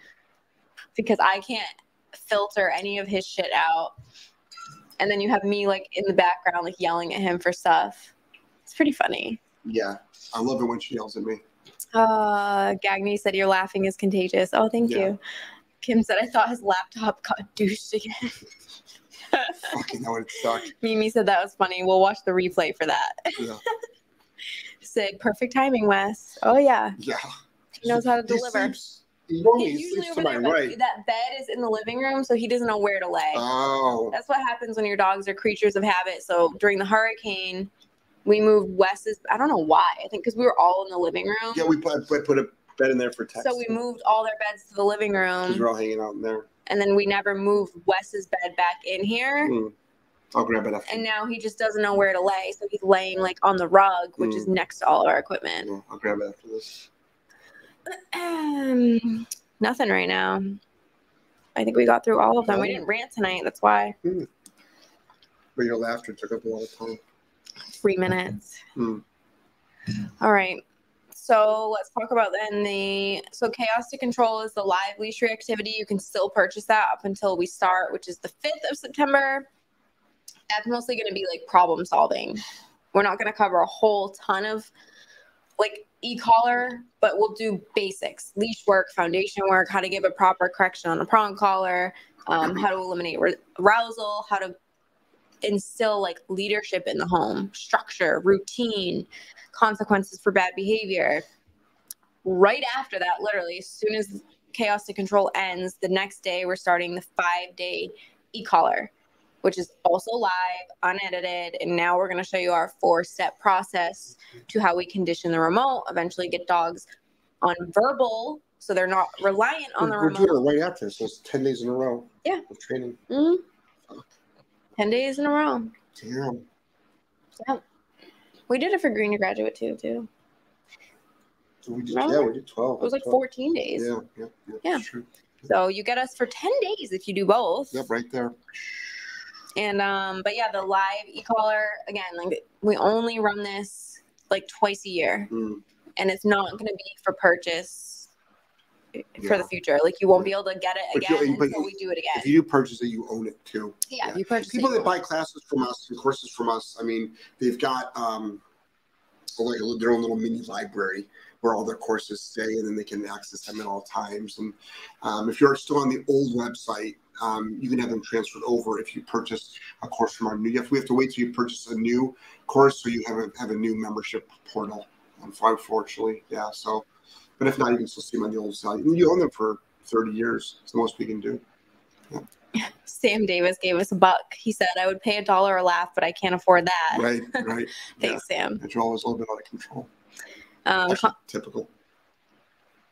because I can't filter any of his shit out, and then you have me like in the background, like yelling at him for stuff. It's pretty funny. Yeah, I love it when she yells at me. Uh, Gagny said, "Your laughing is contagious." Oh, thank Yeah. you. Kim said, "I thought his laptop got douched again." Fucking that would suck. [LAUGHS] Mimi said that was funny. We'll watch the replay for that. Yeah, [LAUGHS] Perfect timing, Wes. Oh yeah, yeah. he knows how to deliver. He normally sleeps to my there, right. that bed is in the living room, so he doesn't know where to lay. Oh, That's what happens when your dogs are creatures of habit. So during the hurricane, we moved Wes's. I don't know why. I think because we were all in the living room. yeah. We put put, put a bed in there for text. So we moved all their beds to the living because room, we're all hanging out in there. and then we never moved Wes's bed back in here. Hmm. I'll grab it after. And now he just doesn't know where to lay, so he's laying like on the rug, which Mm. is next to all of our equipment. Yeah, I'll grab it after this. Um, nothing right now. I think we got through all of them. We didn't rant tonight. That's why. But your laughter took up a lot of time. Three minutes. Hmm. All right. So let's talk about then the so chaos to control is the live leash reactivity. You can still purchase that up until we start, which is the fifth of September. That's mostly going to be like problem solving. We're not going to cover a whole ton of like e-collar, but we'll do basics: leash work, foundation work, how to give a proper correction on a prong collar, um, how to eliminate arousal, how to instill like leadership in the home, structure, routine, consequences for bad behavior. Right after that, literally, as soon as chaos to control ends, the next day we're starting the five day e collar, which is also live, unedited. And now we're going to show you our four step process to how we condition the remote, eventually get dogs on verbal so they're not reliant on the we're, we're remote. doing it right after, so it's ten days in a row. Yeah. Of training. Mhm. 10 days in a row. Damn. Yeah. We did it for Green to Graduate too, too. We did, Remember? yeah, we did twelve. It was like 12. 14 days. Yeah, yeah, yeah. Yeah. So you get us for 10 days if you do both. Yep, right there. And um, but yeah, the live e-collar again, like we only run this like twice a year, Mm. and it's not going to be for purchase for Yeah. the future. Like you won't be able to get it again but until we do it again. If you do purchase it, you own it too. Yeah, yeah. you purchase People that buy classes from us and courses from us, I mean, they've got um, like their own little mini library where all their courses stay, and then they can access them at all times. And um, if you're still on the old website, um, you can have them transferred over if you purchase a course from our new. Have, we have to wait till you purchase a new course, so you have a have a new membership portal. Unfortunately, yeah. So, but if not, you can still see them on the old site. You own them for 30 years. It's the most we can do. [LAUGHS] Sam Davis gave us a buck. He said, "I would pay a dollar a laugh, but I can't afford that." Right, [LAUGHS] right. yeah. Thanks, Sam. But you're always a little bit out of control. Um, typical.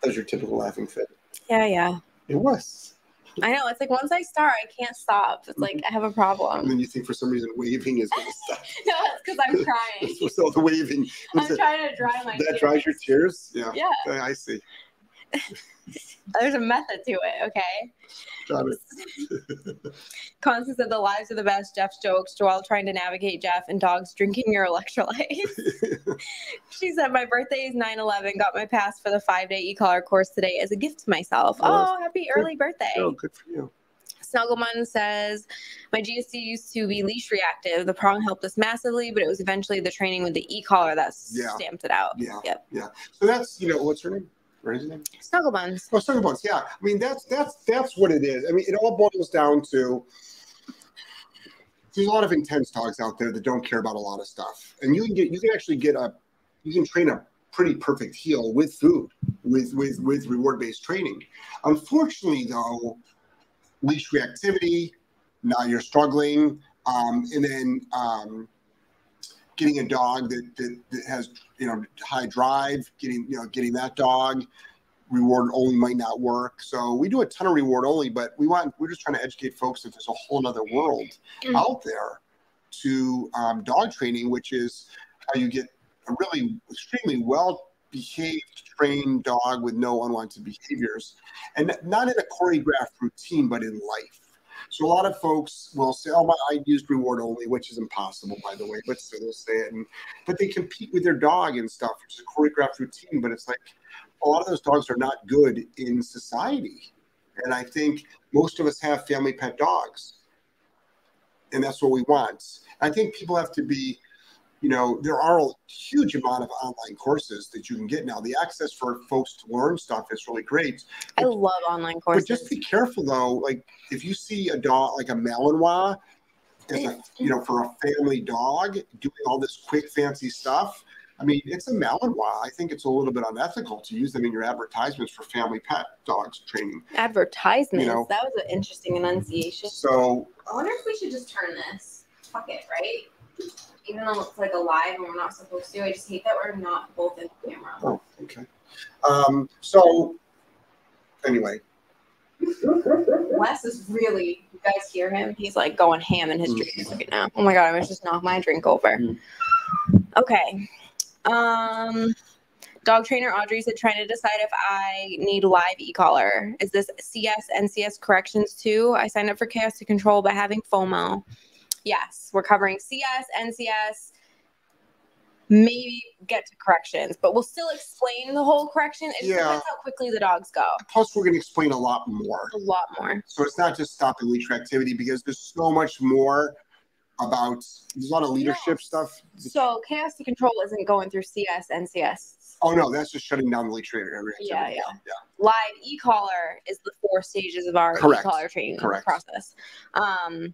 That was your typical laughing fit. yeah, yeah. It was. I know. It's like once I start, I can't stop. It's like mm-hmm. I have a problem. And then you think for some reason waving is going [LAUGHS] to stop. no, it's because I'm [LAUGHS] crying. so the waving? I'm trying to dry my that tears. dries your tears? Yeah. Yeah, I see. [LAUGHS] there's a method to it. Okay. Got it. [LAUGHS] Constance said the lives are the best. Jeff's jokes. Joelle trying to navigate Jeff and dogs drinking your electrolytes. [LAUGHS] she said, My birthday is 9 11. Got my pass for the five day e collar course today as a gift to myself. Oh, Oh, happy good. early birthday. oh, good for you. Snuggleman says, My GSD used to be leash reactive. The prong helped us massively, but it was eventually the training with the e collar that Yeah. stamped it out. Yeah. Yep. Yeah. So that's, you know, what's her name? What is her name? Snugglebuns. Oh, Sugar Yeah. I mean, that's that's that's what it is. I mean, it all boils down to there's a lot of intense dogs out there that don't care about a lot of stuff, and you can get you can actually get a you can train a pretty perfect heel with food with with with reward based training. Unfortunately, though, leash reactivity. Now you're struggling, um, and then um, getting a dog that, that that has you know high drive. Getting you know getting that dog reward only might not work. So we do a ton of reward only, but we want we're just trying to educate folks that there's a whole other world Mhm. out there to um, dog training, which is how you get a really extremely well behaved trained dog with no unwanted behaviors and not in a choreographed routine but in life so a lot of folks will say oh my i used reward only which is impossible by the way but still they'll say it. And but they compete with their dog and stuff which is a choreographed routine but it's like a lot of those dogs are not good in society. And i think most of us have family pet dogs. And that's what we want. I think people have to be you know there are a huge amount of online courses that you can get now the access for folks to learn stuff is really great I love online courses. but just be careful though like if you see a dog like a malinois as a you know for a family dog doing all this quick fancy stuff i mean it's a malinois i think it's a little bit unethical to use them in your advertisements for family pet dogs training Advertisements. You know. that was an interesting enunciation. so I wonder if we should just turn this. Fuck it, right? Even though it's like a live and we're not supposed to. I just hate that we're not both in the camera. oh okay um so anyway Wes is really, you guys hear him? He's like going ham in his Mm. drinks right now. Oh my god, I almost just knocked my drink over. Mm. Okay. Um dog trainer Audrey said trying to decide if I need live e-collar. Is this CS NCS corrections too? I signed up for chaos to control but having FOMO. Yes, we're covering CS, NCS, maybe get to corrections, but we'll still explain the whole correction. It Yeah. depends how quickly the dogs go. plus we're going to explain a lot more A lot more. So it's not just stopping leash activity because there's so much more about there's a lot of leadership No. stuff. So chaos to control isn't going through CS NCS. Oh no, that's just shutting down the leash area. Yeah, yeah. Yeah. Live e-collar is the four stages of our Correct. e-collar training Correct. process. Um,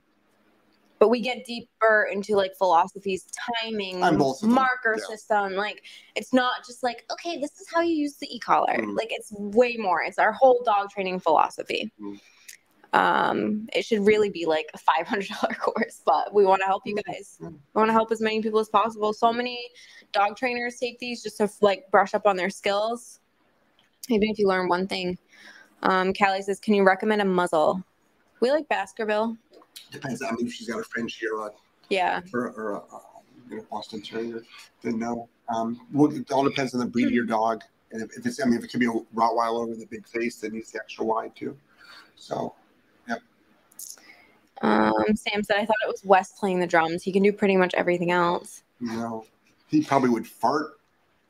but we get deeper into like philosophies, timing, marker yeah. system. Like it's not just like, okay, this is how you use the e-collar. Mm. Like it's way more. It's our whole dog training philosophy. Mm. Um, it should really be like a five hundred dollar [LAUGHS] course, but we want to help you guys. Mm. We want to help as many people as possible. So many dog trainers take these just to like brush up on their skills. Even if you learn one thing. Um, Callie says, "Can you recommend a muzzle?" We like Baskerville. Depends. I mean, if she's got a French Giron Yeah. or, or a, a you know, Boston Terrier, then no. Um, well, it all depends on the breed of your dog. And if, if it's, I mean, if it could be a Rottweiler with a big face, that needs the extra wide too. So, yep. Um, Sam said, I thought it was Wes playing the drums. He can do pretty much everything else. know, he probably would fart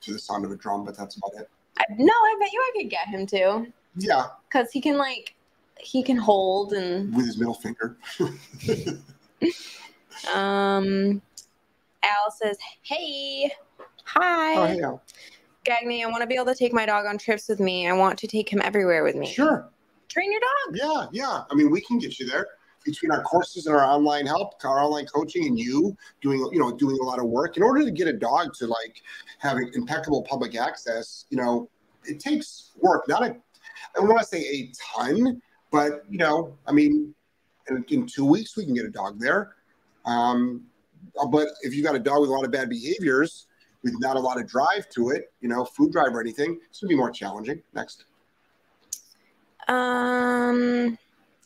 to the sound of a drum, but that's about it. I, no, I bet you I could get him to. Yeah, Because he can, like, he can hold and. with his middle finger. [LAUGHS] Um, Al says, Hey, hi. oh, hey, Al. Gagny, I want to be able to take my dog on trips with me. I want to take him everywhere with me. Sure. Train your dog. Yeah, yeah. I mean, we can get you there between our courses and our online help, our online coaching, and you doing, you know, doing a lot of work. In order to get a dog to like having impeccable public access, you know, it takes work. Not a, I don't want to say a ton, but you know, I mean, in, in two weeks we can get a dog there. Um, but if you got a dog with a lot of bad behaviors, with not a lot of drive to it, you know, food drive or anything, it's gonna be more challenging. Next. Um,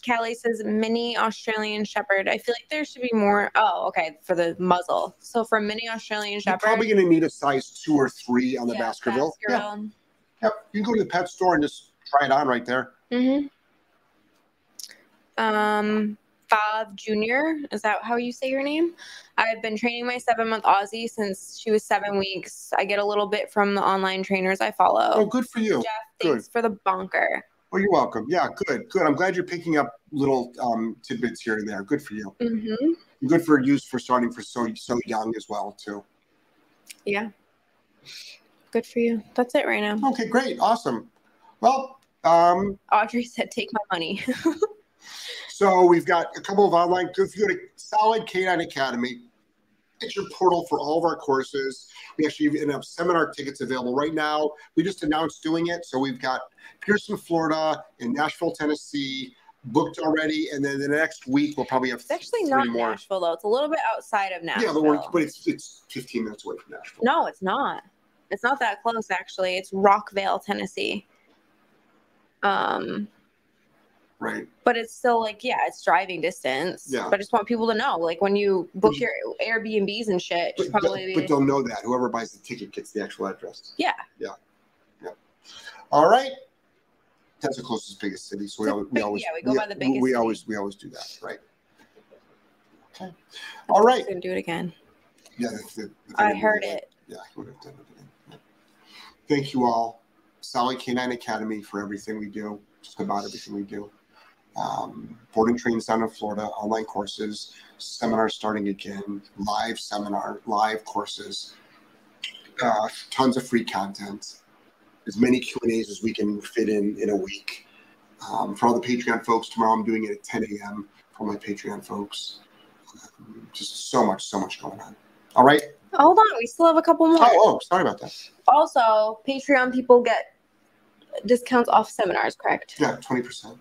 Callie says mini Australian Shepherd. I feel like there should be more. Oh, okay, for the muzzle. So for mini Australian You're Shepherd, probably going to need a size two or three on the yeah, Baskerville. Yeah, Baskerville. yep. You can go to the pet store and just try it on right there. Mm-hmm. Um, Bob Junior, is that how you say your name? I've been training my seven month Aussie since she was seven weeks. I get a little bit from the online trainers I follow. Oh, good for you. Jeff, thanks for the bonker. Oh, you're welcome. Yeah, good, good. I'm glad you're picking up little um, tidbits here and there. Good for you. Mm-hmm. Good for use for starting for so so young as well too. Yeah. Good for you. That's it right now. Okay, great, awesome. Well, um, Audrey said, "Take my money." [LAUGHS] so we've got a couple of online. If you go to Solid K9 Academy, it's your portal for all of our courses. We actually even have seminar tickets available right now. We just announced doing it, so we've got Pierson, Florida, and Nashville, Tennessee booked already, and then the next week we'll probably have It's actually not more. Nashville though. It's a little bit outside of Nashville. Yeah, but, but it's it's 15 minutes away from Nashville. no, it's not. It's not that close actually. It's Rockvale, Tennessee. Um, Right. but it's still like yeah, it's driving distance. Yeah. But I just want people to know, like when you book mm-hmm. your Airbnbs and shit, But, probably but they'll know that whoever buys the ticket gets the actual address. Yeah. Yeah. Yeah. All right. That's the closest biggest city, so we always, we always yeah, we go by the biggest we always we always do that, right? Okay. All right. Gonna do it again. Yeah. The, the, the I heard it. Yeah, he would have done it again. Yeah. Thank you all, Solid K9 Academy, for everything we do. Just about everything we do. Um, boarding trains down in Florida, online courses, seminars starting again, live seminar, live courses, uh, tons of free content, as many Q and A's as we can fit in in a week. Um, for all the Patreon folks, tomorrow I'm doing it at 10 a.m. for my Patreon folks. Um, just so much, so much going on. All right. Hold on, we still have a couple more. Oh, oh, sorry about that. Also, Patreon people get discounts off seminars, correct? Yeah, twenty percent.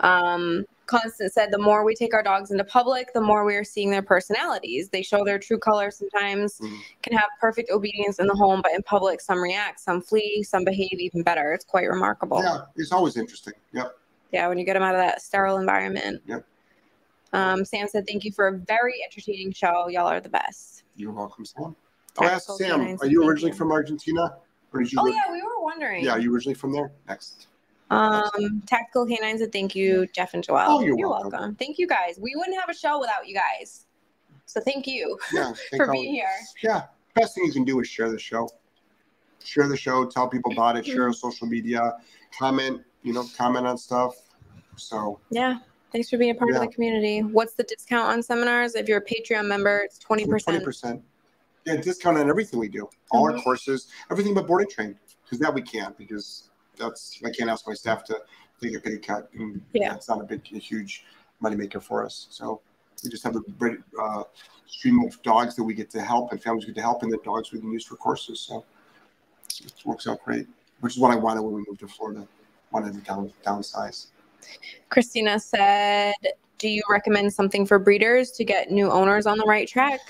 Um, Constant said the more we take our dogs into public, the more we are seeing their personalities. They show their true colors sometimes, Mhm. can have perfect obedience in the home, but in public, some react, some flee, some behave even better. It's quite remarkable. Yeah, it's always interesting. Yep. Yeah, when you get them out of that sterile environment. Yep. Um, Sam said, Thank you for a very entertaining show. Y'all are the best. You're welcome, Sam. I'll ask Sam. Are you originally from Argentina, or did you? Oh, live- yeah, we were wondering. Yeah, are you originally from there? Next. Um, Tactical Canines said, Thank you, Jeff and Joelle. Oh, you're welcome. Thank you guys. We wouldn't have a show without you guys. So thank you Yeah. [LAUGHS] thank for all- being here. Yeah. Best thing you can do is share the show. Share the show. Tell people about it. Share on social media. Comment. You know, comment on stuff. So Yeah. Thanks for being a part Yeah. of the community. What's the discount on seminars? If you're a Patreon member, it's 20%. Twenty percent. Yeah, discount on everything we do. All our Mhm. courses, everything but boarding train. Because that we can't because that's I can't ask my staff to take a pay cut. And Yeah. That's not a big, a huge moneymaker for us. So We just have a great uh, stream of dogs that we get to help and families get to help, and the dogs we can use for courses. So it works out great, which is what I wanted when we moved to Florida. Wanted to down, downsize. Christina said, "Do you recommend something for breeders to get new owners on the right track?"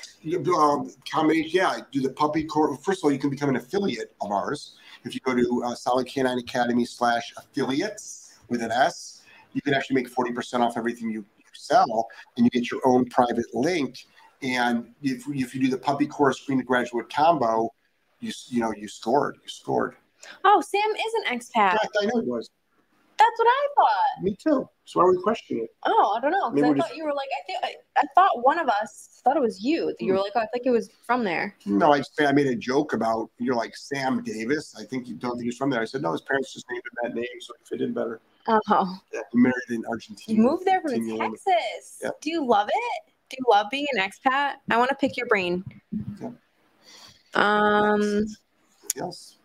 Um, combination, yeah. Do the puppy course. First of all, you can become an affiliate of ours if you go to uh, Solid K9 Academy slash affiliates with an S. You can actually make forty percent off everything you sell, and you get your own private link. And if, if you do the puppy course screen to graduate combo, you you know you scored. You scored. Oh, Sam is an expat. I know it was. That's what I thought. Me too. So why are we questioning it? Oh, I don't know. Maybe I thought just- you were like, I think I, I thought one of us thought it was you. You were like, oh, I think it was from there. No, I I made a joke about you're like Sam Davis. I think you don't think he's from there. I said no, his parents just named him that name so it fit in better. Oh, Yeah, married in you Argentina. moved there from Argentina. Texas. Yeah. Do you love it? Do you love being an expat? I want to pick your brain. Yeah. Um. Yes.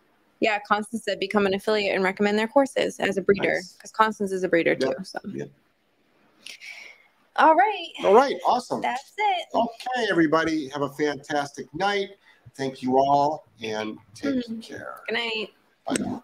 Yeah, Constance said become an affiliate and recommend their courses as a breeder Nice. because Constance is a breeder too. So. yep. All right, All right. Awesome. that's it. Okay, everybody, have a fantastic night. Thank you all, and take Mhm. care. Good night. Bye.